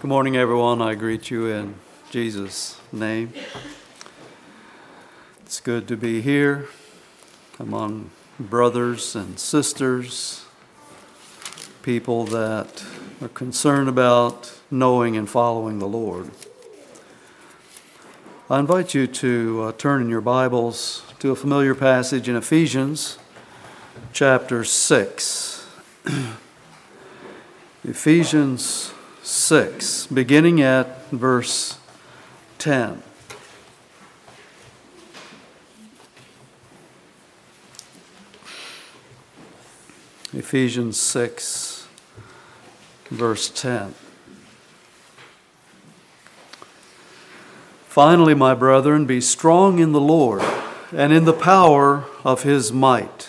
Good morning, everyone. I greet you in Jesus' name. It's good to be here among brothers and sisters, people that are concerned about knowing and following the Lord. I invite you to uh, turn in your Bibles to a familiar passage in Ephesians chapter 6. Ephesians 6, beginning at verse 10. Ephesians 6, verse 10. Finally, my brethren, be strong in the Lord and in the power of his might.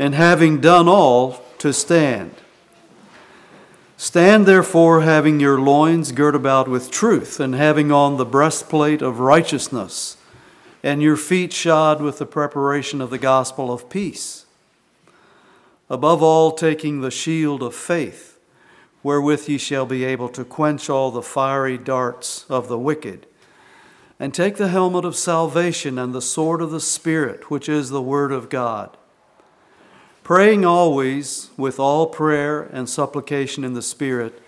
and having done all, to stand. Stand therefore, having your loins girt about with truth, and having on the breastplate of righteousness, and your feet shod with the preparation of the gospel of peace. Above all, taking the shield of faith, wherewith ye shall be able to quench all the fiery darts of the wicked. And take the helmet of salvation and the sword of the Spirit, which is the Word of God praying always with all prayer and supplication in the Spirit,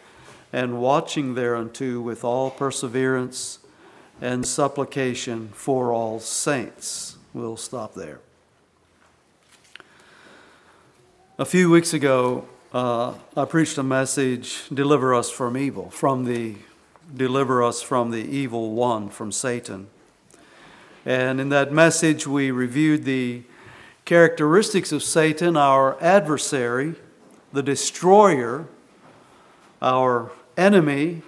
and watching thereunto with all perseverance and supplication for all saints. We'll stop there. A few weeks ago, uh, I preached a message, Deliver Us from Evil, from the Deliver Us from the Evil One, from Satan. And in that message, we reviewed the characteristics of Satan, our adversary, the destroyer, our enemy,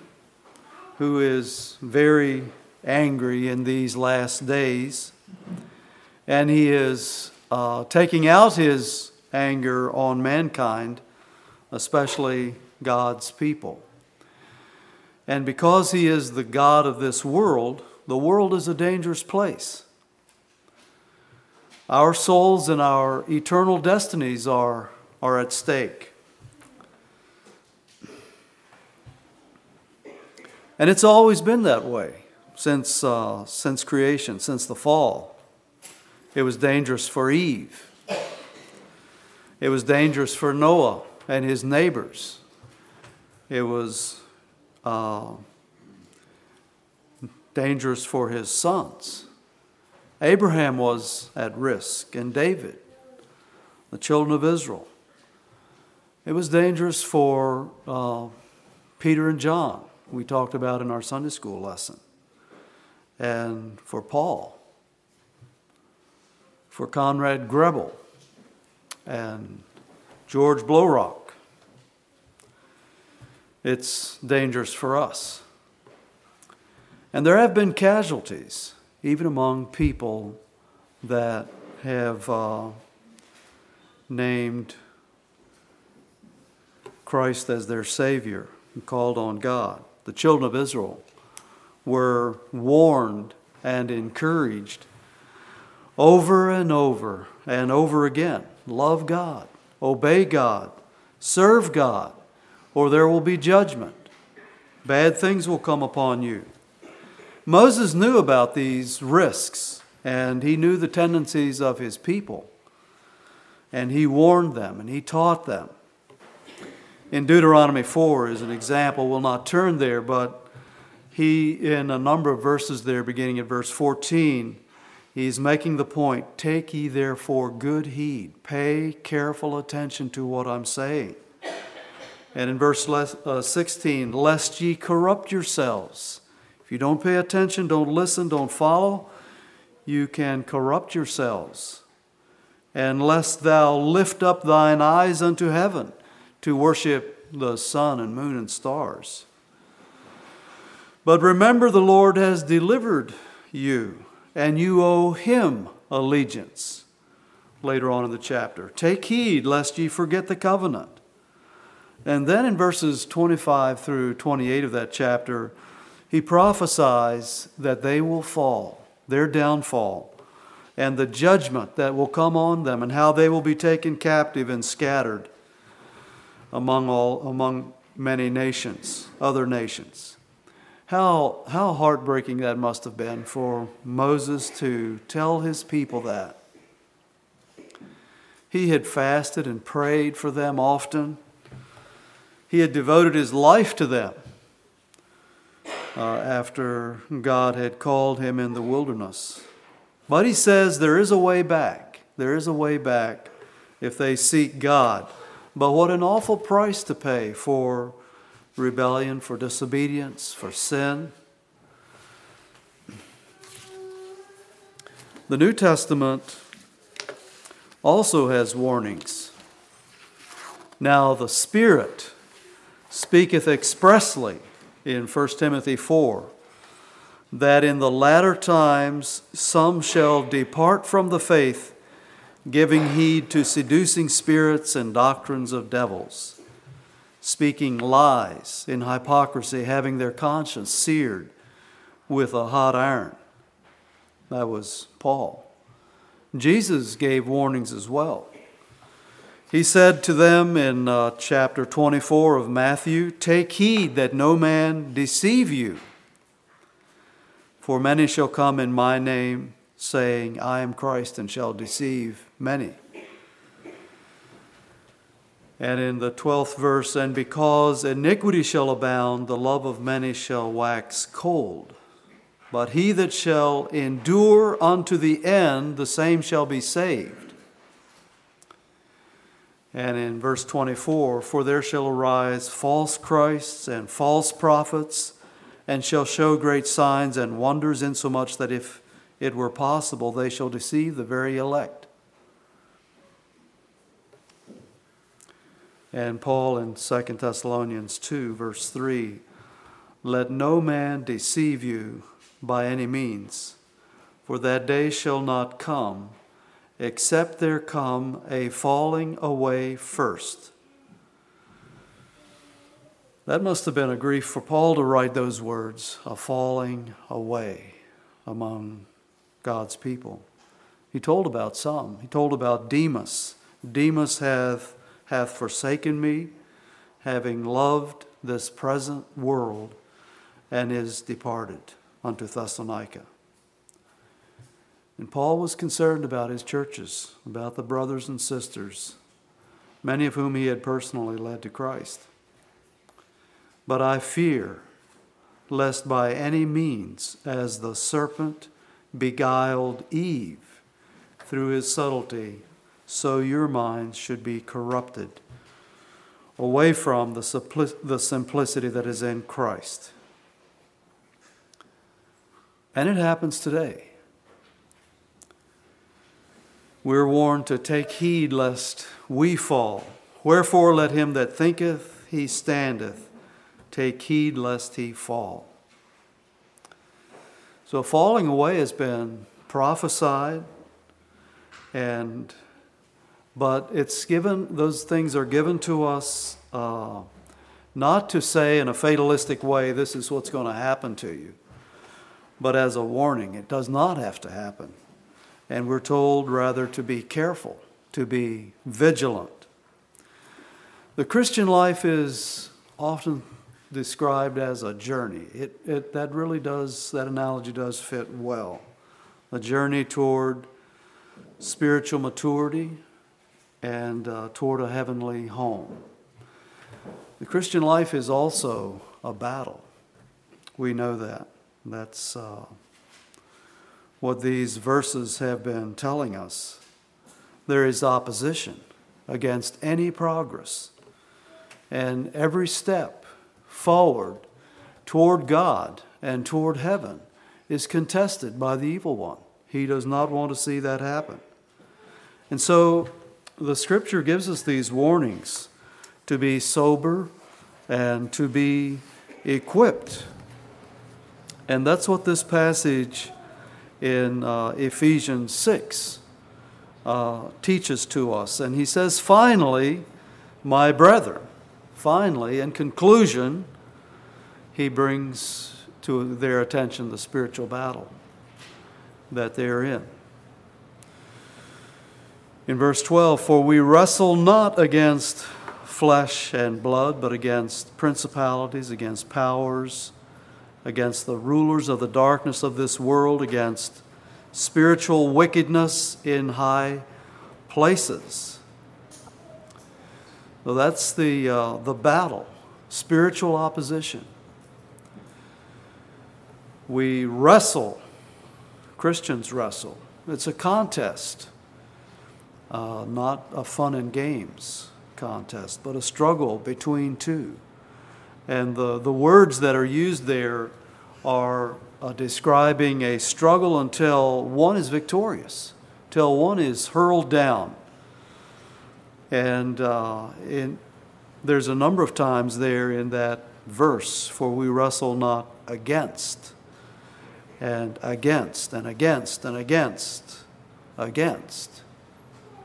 who is very angry in these last days. And he is uh, taking out his anger on mankind, especially God's people. And because he is the God of this world, the world is a dangerous place. Our souls and our eternal destinies are, are at stake. And it's always been that way since, uh, since creation, since the fall. It was dangerous for Eve. It was dangerous for Noah and his neighbors. It was uh, dangerous for his sons. Abraham was at risk, and David, the children of Israel. It was dangerous for uh, Peter and John, we talked about in our Sunday school lesson, and for Paul, for Conrad Grebel, and George Blaurock. It's dangerous for us. And there have been casualties even among people that have uh, named Christ as their Savior and called on God. The children of Israel were warned and encouraged over and over and over again love God, obey God, serve God, or there will be judgment. Bad things will come upon you. Moses knew about these risks and he knew the tendencies of his people. And he warned them and he taught them. In Deuteronomy 4 is an example. We'll not turn there, but he, in a number of verses there, beginning at verse 14, he's making the point Take ye therefore good heed, pay careful attention to what I'm saying. And in verse uh, 16, lest ye corrupt yourselves if you don't pay attention, don't listen, don't follow, you can corrupt yourselves. And lest thou lift up thine eyes unto heaven to worship the sun and moon and stars. But remember, the Lord has delivered you, and you owe him allegiance. Later on in the chapter, take heed lest ye forget the covenant. And then in verses 25 through 28 of that chapter, he prophesies that they will fall, their downfall, and the judgment that will come on them, and how they will be taken captive and scattered among all among many nations, other nations. How, how heartbreaking that must have been for Moses to tell his people that. He had fasted and prayed for them often. He had devoted his life to them uh, after God had called him in the wilderness. But he says there is a way back. There is a way back if they seek God. But what an awful price to pay for rebellion, for disobedience, for sin. The New Testament also has warnings. Now, the Spirit speaketh expressly in 1 Timothy 4 that in the latter times some shall depart from the faith, giving heed to seducing spirits and doctrines of devils, speaking lies in hypocrisy, having their conscience seared with a hot iron. That was Paul. Jesus gave warnings as well. He said to them in uh, chapter 24 of Matthew Take heed that no man deceive you. For many shall come in my name, saying, I am Christ, and shall deceive many. And in the 12th verse, and because iniquity shall abound, the love of many shall wax cold. But he that shall endure unto the end, the same shall be saved. And in verse 24, for there shall arise false Christs and false prophets, and shall show great signs and wonders, insomuch that if it were possible, they shall deceive the very elect. And Paul in 2 Thessalonians 2, verse 3 Let no man deceive you by any means, for that day shall not come except there come a falling away first. That must have been a grief for Paul to write those words, a falling away among God's people. He told about some. He told about Demas. Demas hath, hath forsaken me, having loved this present world, and is departed unto Thessalonica. And Paul was concerned about his churches, about the brothers and sisters, many of whom he had personally led to Christ. But I fear lest by any means, as the serpent beguiled Eve through his subtlety, so your minds should be corrupted away from the, the simplicity that is in Christ. And it happens today. We're warned to take heed lest we fall. Wherefore, let him that thinketh he standeth take heed lest he fall. So, falling away has been prophesied, and but it's given; those things are given to us uh, not to say in a fatalistic way, "This is what's going to happen to you," but as a warning. It does not have to happen. And we're told rather to be careful, to be vigilant. The Christian life is often described as a journey. It, it, that really does, that analogy does fit well. A journey toward spiritual maturity and uh, toward a heavenly home. The Christian life is also a battle. We know that. That's uh, what these verses have been telling us. There is opposition against any progress. And every step forward toward God and toward heaven is contested by the evil one. He does not want to see that happen. And so the scripture gives us these warnings to be sober and to be equipped And that's what this passage in uh, Ephesians 6 uh, teaches to us. And he says, finally, my brethren, finally, in conclusion, he brings to their attention the spiritual battle that they're in. In verse 12, for we wrestle not against flesh and blood, but against principalities, against powers, against the rulers of the darkness of this world, against spiritual wickedness in high places. So that's the, uh, the battle, spiritual opposition. We wrestle, Christians wrestle. It's a contest, uh, not a fun and games contest, but a struggle between two. And the, the words that are used there are uh, describing a struggle until one is victorious, till one is hurled down. And uh, in, there's a number of times there in that verse, for we wrestle not against, and against, and against, and against, against.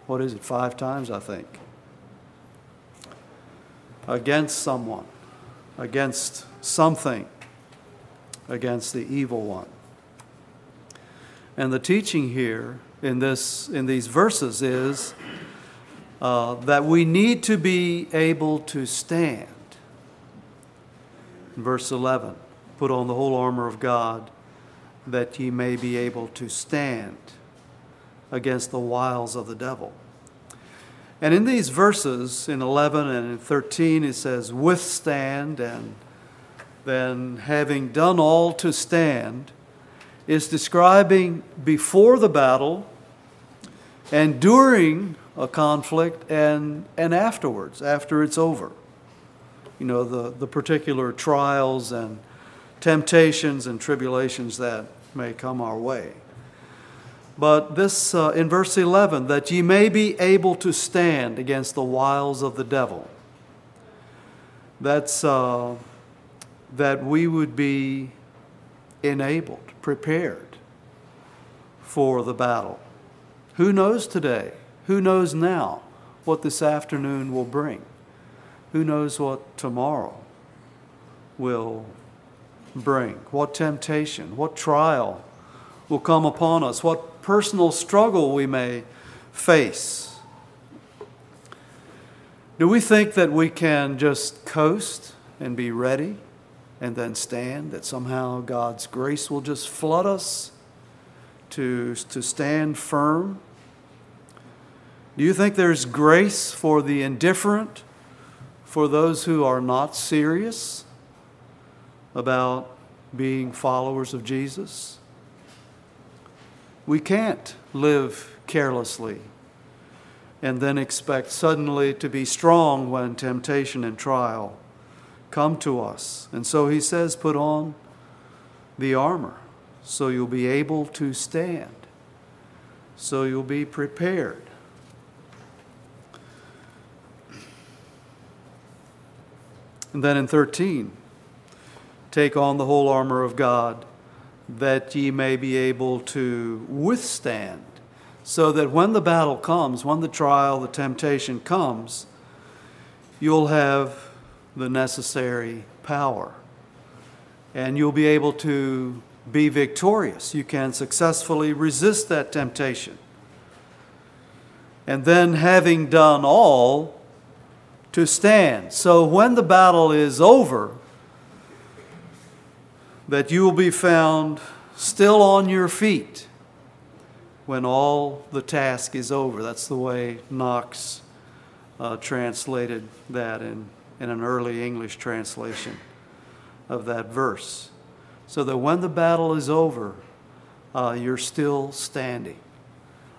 What is it, five times, I think? Against someone, against something against the evil one. And the teaching here in, this, in these verses is uh, that we need to be able to stand. In verse 11, put on the whole armor of God that ye may be able to stand against the wiles of the devil. And in these verses, in 11 and in 13, it says, withstand and then having done all to stand, is describing before the battle and during a conflict and, and afterwards, after it's over. You know, the, the particular trials and temptations and tribulations that may come our way. But this, uh, in verse 11, that ye may be able to stand against the wiles of the devil. That's, uh, that we would be enabled, prepared for the battle. Who knows today? Who knows now what this afternoon will bring? Who knows what tomorrow will bring? What temptation, what trial will come upon us? What personal struggle we may face? Do we think that we can just coast and be ready? and then stand, that somehow God's grace will just flood us to, to stand firm? Do you think there's grace for the indifferent, for those who are not serious about being followers of Jesus? We can't live carelessly and then expect suddenly to be strong when temptation and trial come to us. And so he says, put on the armor so you'll be able to stand, so you'll be prepared. And then in 13, take on the whole armor of God that ye may be able to withstand, so that when the battle comes, when the trial, the temptation comes, you'll have the necessary power. And you'll be able to be victorious. You can successfully resist that temptation. And then, having done all, to stand. So, when the battle is over, that you will be found still on your feet when all the task is over. That's the way Knox uh, translated that in in an early English translation of that verse. So that when the battle is over, uh, you're still standing,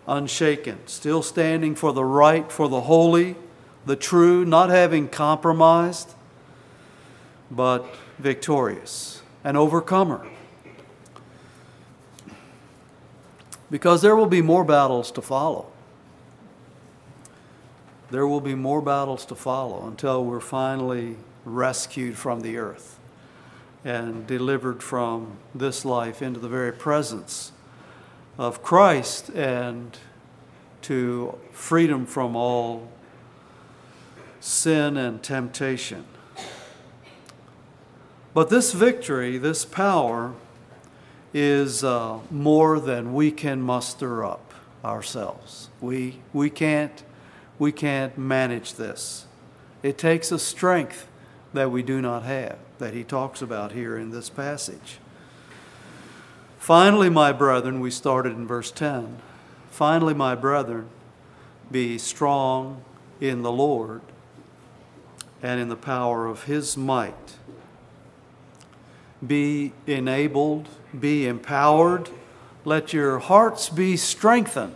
unshaken, still standing for the right, for the holy, the true, not having compromised, but victorious, an overcomer. Because there will be more battles to follow there will be more battles to follow until we're finally rescued from the earth and delivered from this life into the very presence of Christ and to freedom from all sin and temptation. But this victory, this power, is uh, more than we can muster up ourselves. We, we, can't, we can't manage this. It takes a strength that we do not have, that he talks about here in this passage. Finally, my brethren, we started in verse 10. Finally, my brethren, be strong in the Lord and in the power of his might. Be enabled, be empowered, let your hearts be strengthened.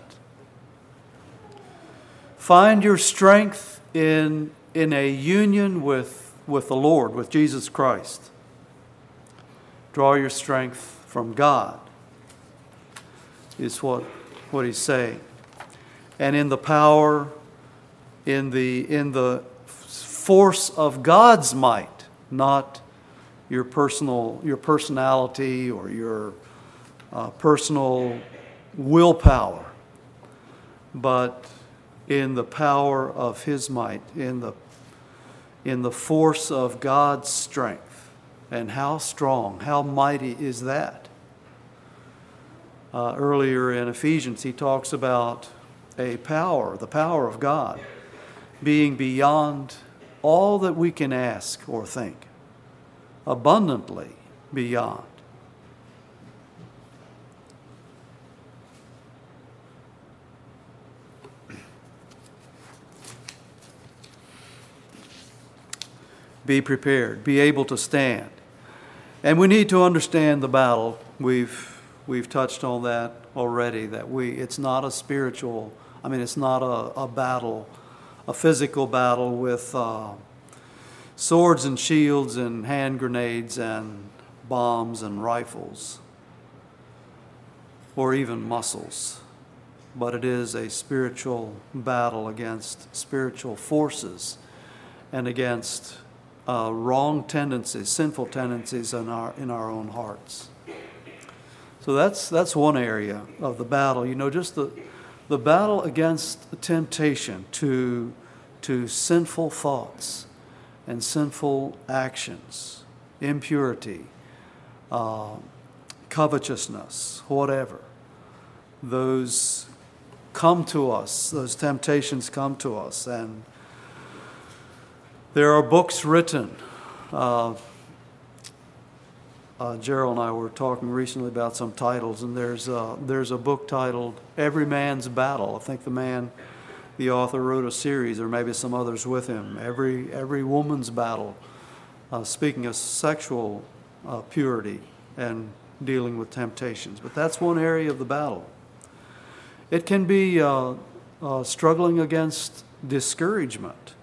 Find your strength in, in a union with, with the Lord, with Jesus Christ. Draw your strength from God, is what, what he's saying. And in the power, in the, in the force of God's might, not your personal, your personality or your uh, personal willpower, but in the power of His might, in the, in the force of God's strength. And how strong, how mighty is that? Uh, earlier in Ephesians, he talks about a power, the power of God, being beyond all that we can ask or think, abundantly beyond. Be prepared, be able to stand. And we need to understand the battle. We've, we've touched on that already, that we, it's not a spiritual, I mean, it's not a, a battle, a physical battle with uh, swords and shields and hand grenades and bombs and rifles or even muscles. But it is a spiritual battle against spiritual forces and against uh, wrong tendencies, sinful tendencies in our, in our own hearts. So that's, that's one area of the battle. You know, just the, the battle against temptation to, to sinful thoughts and sinful actions, impurity, uh, covetousness, whatever. Those come to us, those temptations come to us, and there are books written. Uh, uh, Gerald and I were talking recently about some titles, and there's a, there's a book titled Every Man's Battle. I think the man, the author, wrote a series, or maybe some others with him. Every, every woman's battle, uh, speaking of sexual uh, purity and dealing with temptations. But that's one area of the battle. It can be uh, uh, struggling against discouragement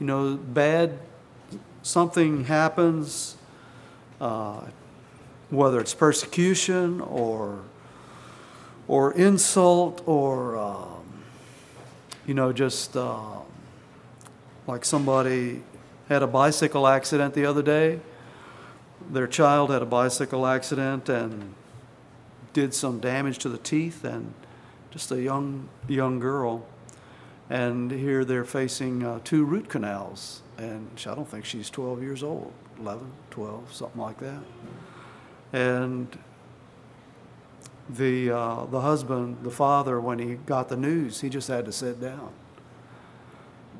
you know, bad, something happens, uh, whether it's persecution or, or insult or, um, you know, just uh, like somebody had a bicycle accident the other day. Their child had a bicycle accident and did some damage to the teeth, and just a young young girl and here they're facing uh, two root canals. And I don't think she's 12 years old, 11, 12, something like that. And the, uh, the husband, the father, when he got the news, he just had to sit down.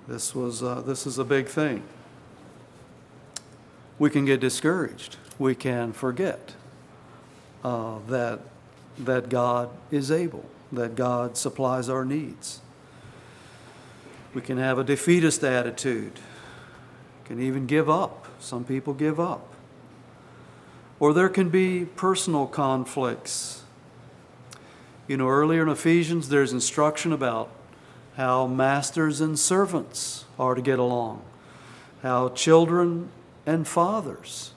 This, was, uh, this is a big thing. We can get discouraged. We can forget uh, that, that God is able, that God supplies our needs. We can have a defeatist attitude. Can even give up. Some people give up. Or there can be personal conflicts. You know, earlier in Ephesians, there's instruction about how masters and servants are to get along, how children and fathers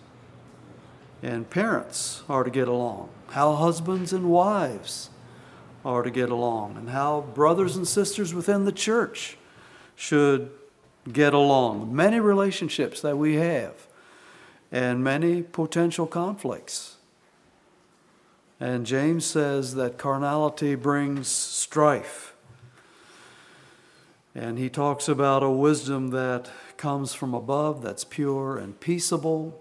and parents are to get along, how husbands and wives are to get along, and how brothers and sisters within the church should get along. Many relationships that we have. and many potential conflicts. And James says that carnality brings strife. And he talks about a wisdom that comes from above, that's pure and peaceable.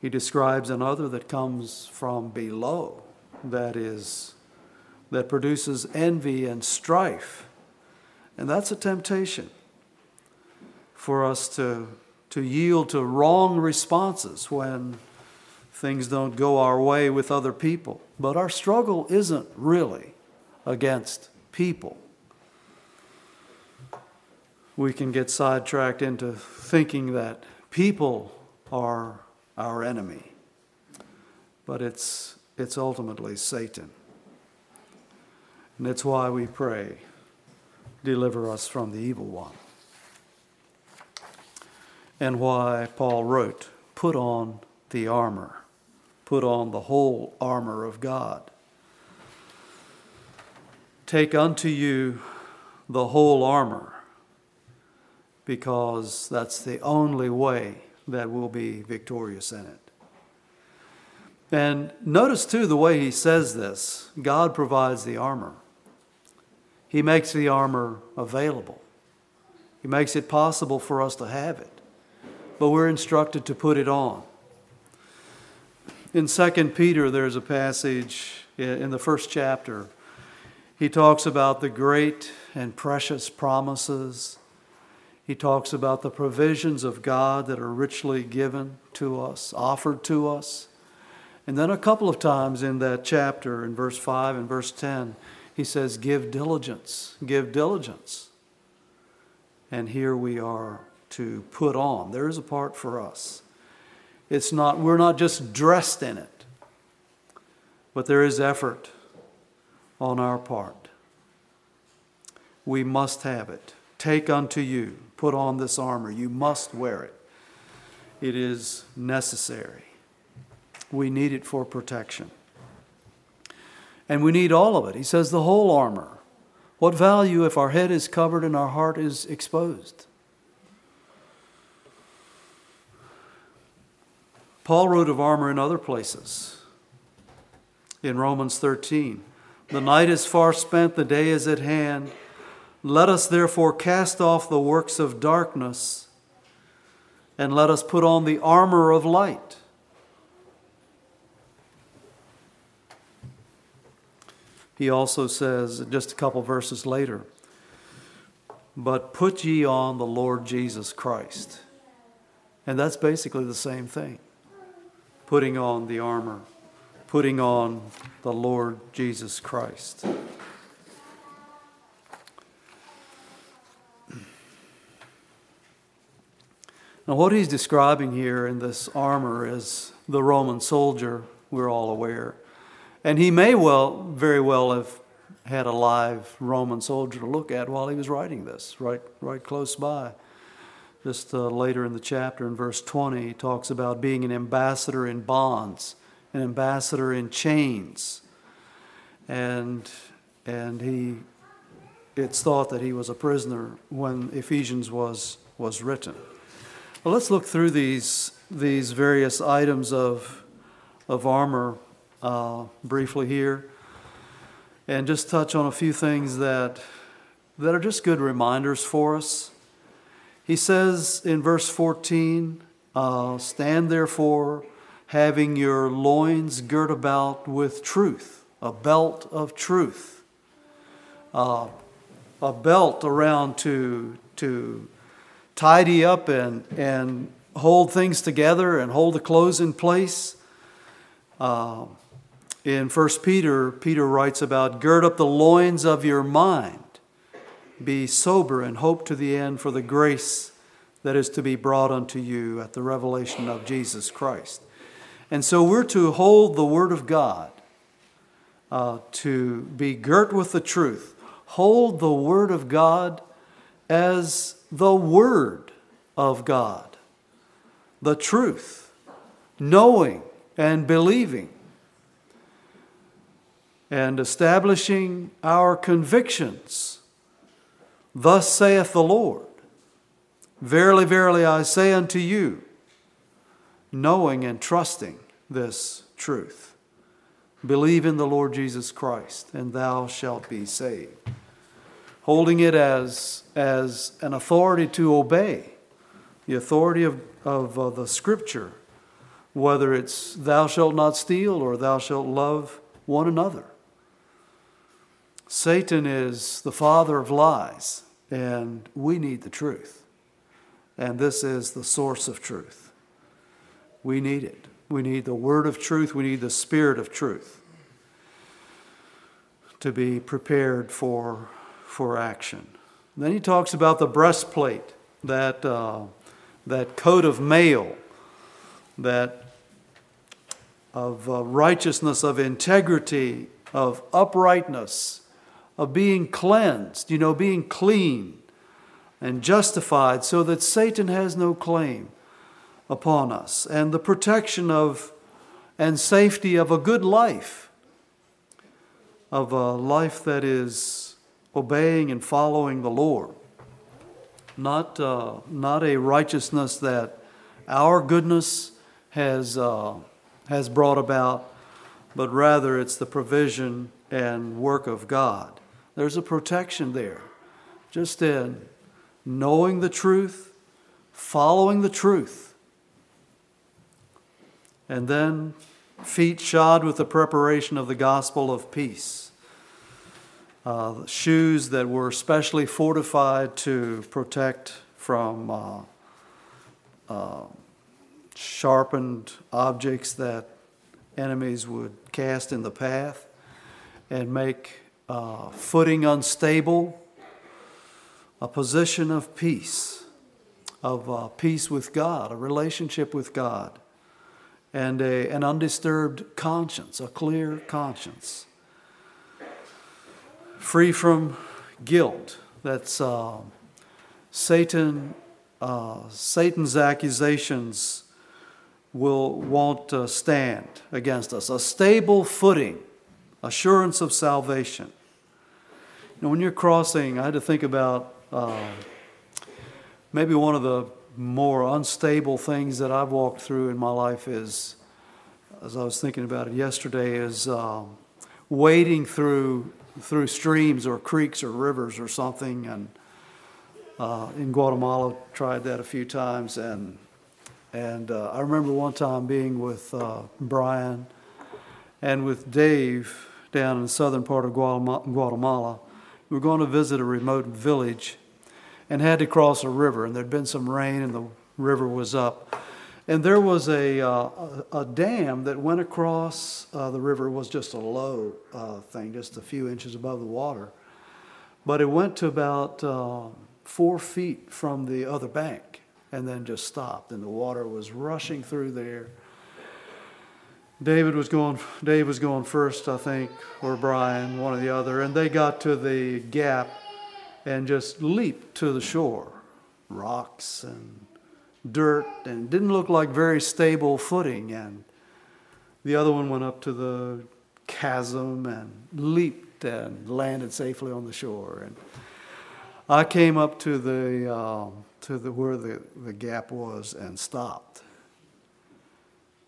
He describes another that comes from below, that is, that produces envy and strife. And that's a temptation for us to, to yield to wrong responses when things don't go our way with other people. But our struggle isn't really against people. We can get sidetracked into thinking that people are our enemy, but it's, it's ultimately Satan. And it's why we pray, deliver us from the evil one. And why Paul wrote, put on the armor, put on the whole armor of God. Take unto you the whole armor, because that's the only way that we'll be victorious in it. And notice too the way he says this God provides the armor. He makes the armor available. He makes it possible for us to have it. But we're instructed to put it on. In 2 Peter, there's a passage in the first chapter. He talks about the great and precious promises. He talks about the provisions of God that are richly given to us, offered to us. And then a couple of times in that chapter, in verse 5 and verse 10, he says, Give diligence, give diligence. And here we are to put on. There is a part for us. It's not, we're not just dressed in it, but there is effort on our part. We must have it. Take unto you, put on this armor. You must wear it. It is necessary. We need it for protection. And we need all of it. He says the whole armor. What value if our head is covered and our heart is exposed? Paul wrote of armor in other places. In Romans 13, the night is far spent, the day is at hand. Let us therefore cast off the works of darkness and let us put on the armor of light. He also says, just a couple verses later, but put ye on the Lord Jesus Christ. And that's basically the same thing putting on the armor, putting on the Lord Jesus Christ. Now, what he's describing here in this armor is the Roman soldier, we're all aware. And he may well, very well, have had a live Roman soldier to look at while he was writing this, right, right close by. Just uh, later in the chapter, in verse 20, he talks about being an ambassador in bonds, an ambassador in chains. And, and he, it's thought that he was a prisoner when Ephesians was, was written. Well, let's look through these, these various items of, of armor uh, briefly here and just touch on a few things that, that are just good reminders for us. He says in verse 14, uh, Stand therefore, having your loins girt about with truth, a belt of truth, uh, a belt around to, to tidy up and, and hold things together and hold the clothes in place. Uh, in 1 Peter, Peter writes about gird up the loins of your mind, be sober and hope to the end for the grace that is to be brought unto you at the revelation of Jesus Christ. And so we're to hold the Word of God, uh, to be girt with the truth. Hold the Word of God as the Word of God, the truth, knowing and believing and establishing our convictions. Thus saith the Lord Verily, verily, I say unto you, knowing and trusting this truth. Believe in the Lord Jesus Christ, and thou shalt be saved. Holding it as, as an authority to obey, the authority of, of uh, the Scripture, whether it's thou shalt not steal or thou shalt love one another. Satan is the father of lies, and we need the truth. And this is the source of truth. We need it. We need the word of truth. We need the spirit of truth to be prepared for, for action. Then he talks about the breastplate, that, uh, that coat of mail, that of uh, righteousness, of integrity, of uprightness of being cleansed, you know, being clean and justified so that Satan has no claim upon us, and the protection of and safety of a good life, of a life that is obeying and following the Lord. Not, uh, not a righteousness that our goodness has, uh, has brought about, but rather it's the provision and work of God. There's a protection there. Just in knowing the truth, following the truth, and then feet shod with the preparation of the gospel of peace. Uh, shoes that were specially fortified to protect from uh, uh, sharpened objects that enemies would cast in the path and make uh, footing unstable, a position of peace, of uh, peace with God, a relationship with God, and a, an undisturbed conscience, a clear conscience, free from guilt. That's uh, Satan. Uh, Satan's accusations will won't uh, stand against us. A stable footing assurance of salvation. You know, when you're crossing, I had to think about uh, maybe one of the more unstable things that I've walked through in my life is, as I was thinking about it yesterday, is um, wading through through streams or creeks or rivers or something. And uh, in Guatemala, tried that a few times, and and uh, I remember one time being with uh, Brian and with Dave down in the southern part of Guatemala. We were going to visit a remote village and had to cross a river, and there'd been some rain, and the river was up. And there was a, uh, a, dam that went across uh, the river, it was just a low uh, thing, just a few inches above the water. But it went to about uh, four feet from the other bank and then just stopped, and the water was rushing through there David was going, Dave was going first, I think, or Brian, one or the other, and they got to the gap and just leaped to the shore. Rocks and dirt, and didn't look like very stable footing. And the other one went up to the chasm and leaped and landed safely on the shore. And I came up to the uh, to the where the, the gap was and stopped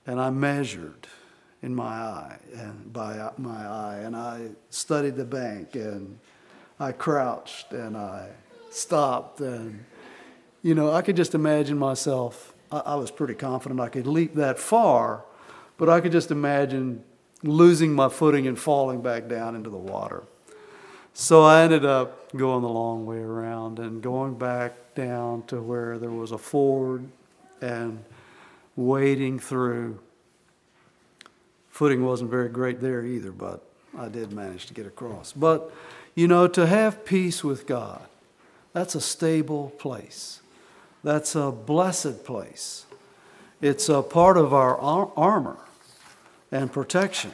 and I measured in my eye and by my eye and I studied the bank and I crouched and I stopped and you know I could just imagine myself I, I was pretty confident I could leap that far but I could just imagine losing my footing and falling back down into the water so I ended up going the long way around and going back down to where there was a ford and wading through. Footing wasn't very great there either, but I did manage to get across. But, you know, to have peace with God, that's a stable place. That's a blessed place. It's a part of our armor and protection.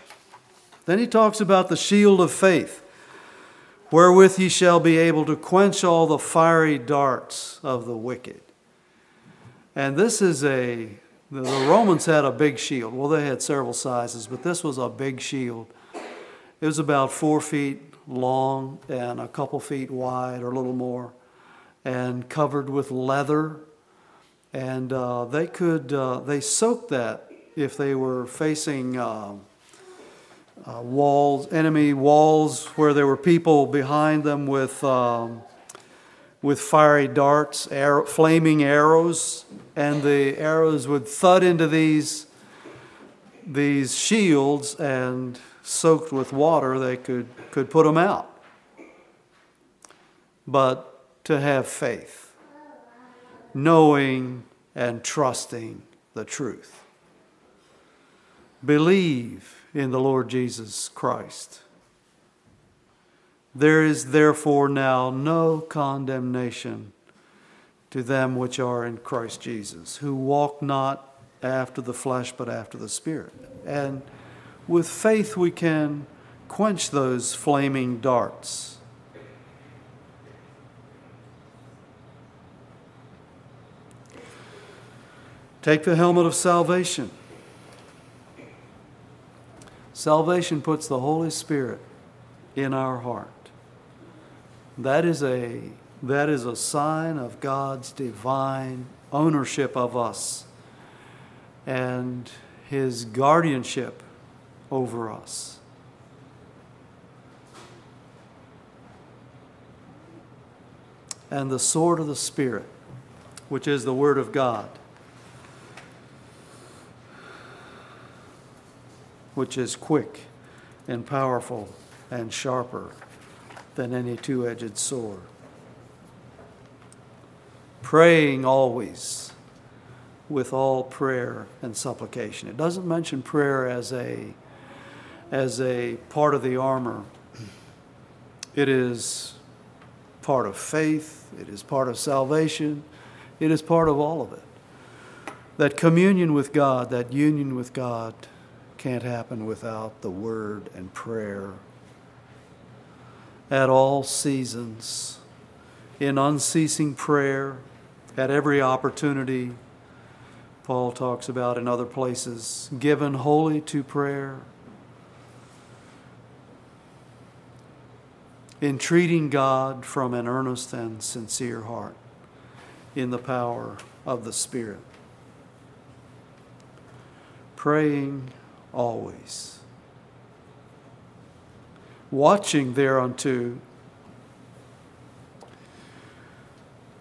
Then he talks about the shield of faith, wherewith ye shall be able to quench all the fiery darts of the wicked. And this is a the, the Romans had a big shield. Well, they had several sizes, but this was a big shield. It was about four feet long and a couple feet wide or a little more, and covered with leather and uh, they could uh, they soaked that if they were facing uh, uh, walls, enemy walls, where there were people behind them with um, with fiery darts, arrow, flaming arrows, and the arrows would thud into these these shields and soaked with water, they could, could put them out. But to have faith, knowing and trusting the truth. Believe in the Lord Jesus Christ. There is therefore now no condemnation to them which are in Christ Jesus, who walk not after the flesh, but after the Spirit. And with faith, we can quench those flaming darts. Take the helmet of salvation. Salvation puts the Holy Spirit in our heart. That is a, that is a sign of God's divine ownership of us and his guardianship over us. And the sword of the Spirit, which is the Word of God, which is quick and powerful and sharper than any two edged sword. Praying always with all prayer and supplication. It doesn't mention prayer as a as a part of the armor. It is part of faith, it is part of salvation, it is part of all of it. That communion with God, that union with God, can't happen without the word and prayer. At all seasons, in unceasing prayer, at every opportunity, Paul talks about in other places, given wholly to prayer, entreating God from an earnest and sincere heart in the power of the Spirit, praying always, watching thereunto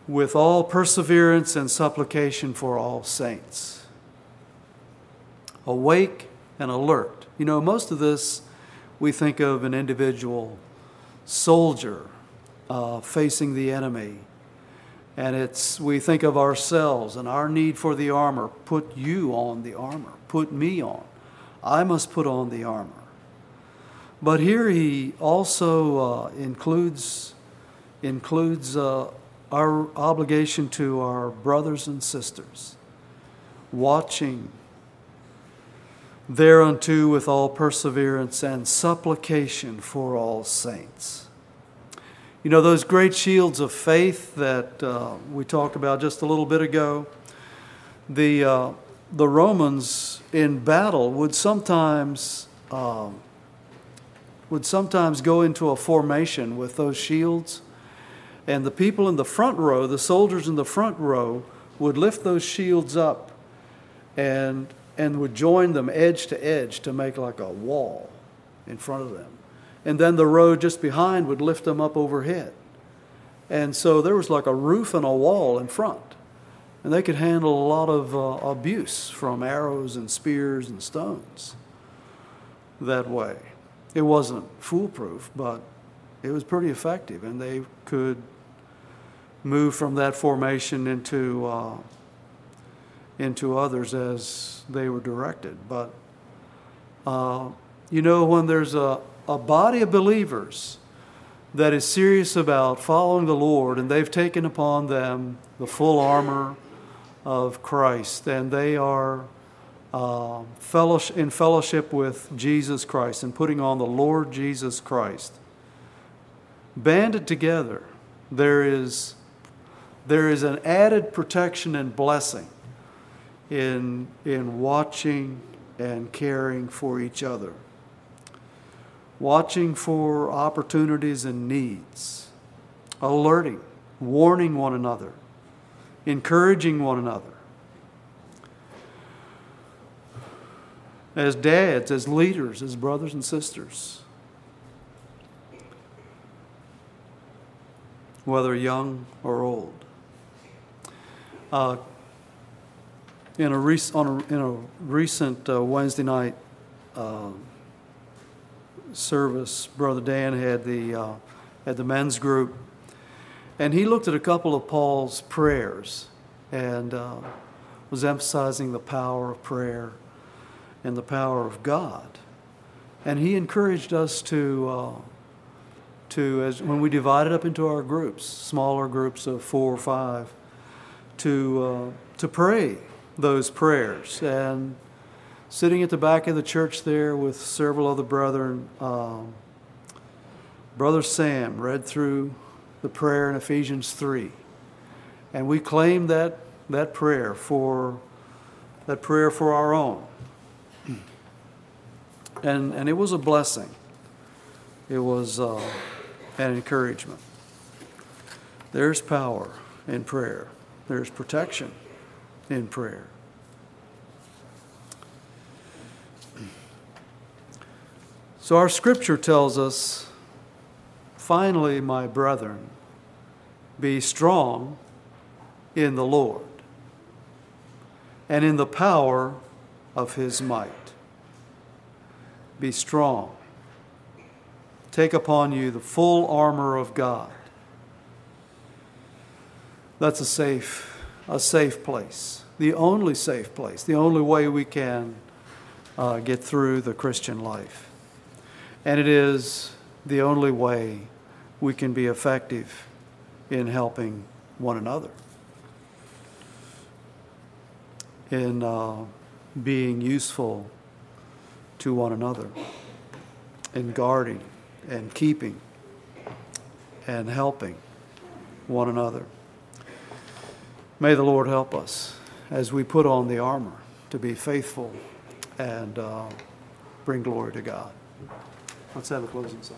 with all perseverance and supplication for all saints. Awake and alert. You know, most of this we think of an individual soldier uh, facing the enemy. And it's, we think of ourselves and our need for the armor. Put you on the armor. Put me on. I must put on the armor. But here he also uh, includes, includes uh, our obligation to our brothers and sisters, watching thereunto with all perseverance and supplication for all saints. You know, those great shields of faith that uh, we talked about just a little bit ago, the, uh, the Romans in battle would sometimes, um, would sometimes go into a formation with those shields and the people in the front row, the soldiers in the front row, would lift those shields up and, and would join them edge to edge to make like a wall in front of them. And then the row just behind would lift them up overhead. And so there was like a roof and a wall in front. And they could handle a lot of uh, abuse from arrows and spears and stones that way. It wasn't foolproof, but it was pretty effective, and they could move from that formation into uh, into others as they were directed. But uh, you know, when there's a, a body of believers that is serious about following the Lord, and they've taken upon them the full armor of Christ, and they are uh, fellowship, in fellowship with Jesus Christ and putting on the Lord Jesus Christ. Banded together, there is, there is an added protection and blessing in, in watching and caring for each other, watching for opportunities and needs, alerting, warning one another, encouraging one another, as dads, as leaders, as brothers and sisters. Whether young or old. Uh, in, a rec- a, in a recent uh, Wednesday night uh, service, Brother Dan had the, uh, had the men's group, and he looked at a couple of Paul's prayers and uh, was emphasizing the power of prayer and the power of God. And he encouraged us to, uh, to as when we divided up into our groups, smaller groups of four or five, to, uh, to pray those prayers. And sitting at the back of the church there with several other brethren, um, Brother Sam read through the prayer in Ephesians 3. And we claimed that, that prayer for that prayer for our own. And, and it was a blessing. It was uh, an encouragement. There's power in prayer. There's protection in prayer. So, our scripture tells us finally, my brethren, be strong in the Lord and in the power of his might. Be strong. Take upon you the full armor of God. That's a safe, a safe place, the only safe place, the only way we can uh, get through the Christian life. And it is the only way we can be effective in helping one another, in uh, being useful to one another, in guarding and keeping and helping one another. May the Lord help us as we put on the armor to be faithful and uh, bring glory to God. Let's have a closing song.